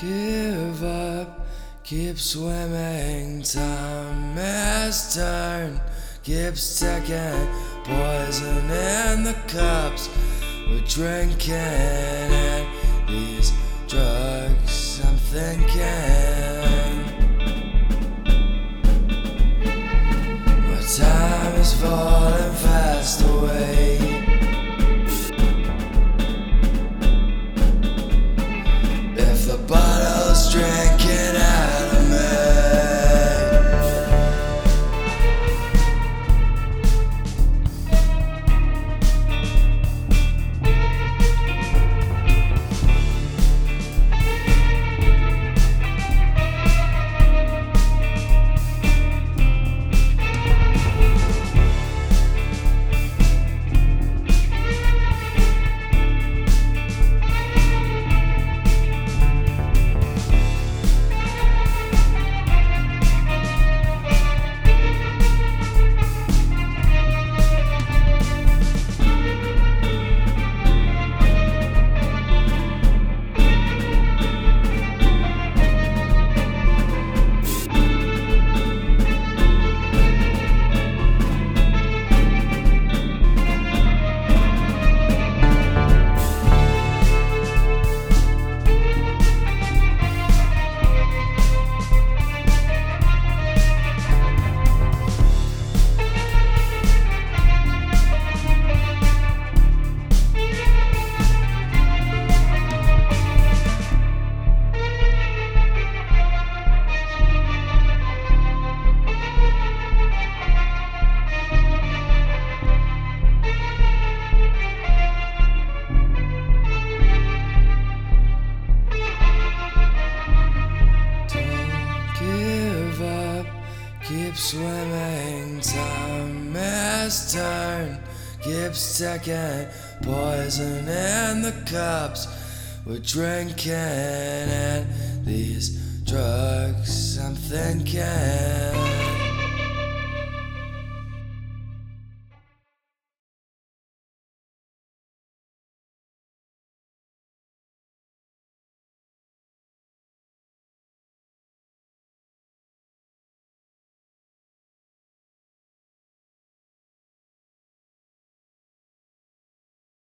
give up, keep swimming, time has turned ticking. Poison in the cups we're drinking, and these drugs I'm thinking. My time is falling fast away. Keep swimming. Time has turned, keeps ticking. Poison in the cups we're drinking, and these drugs I'm thinking.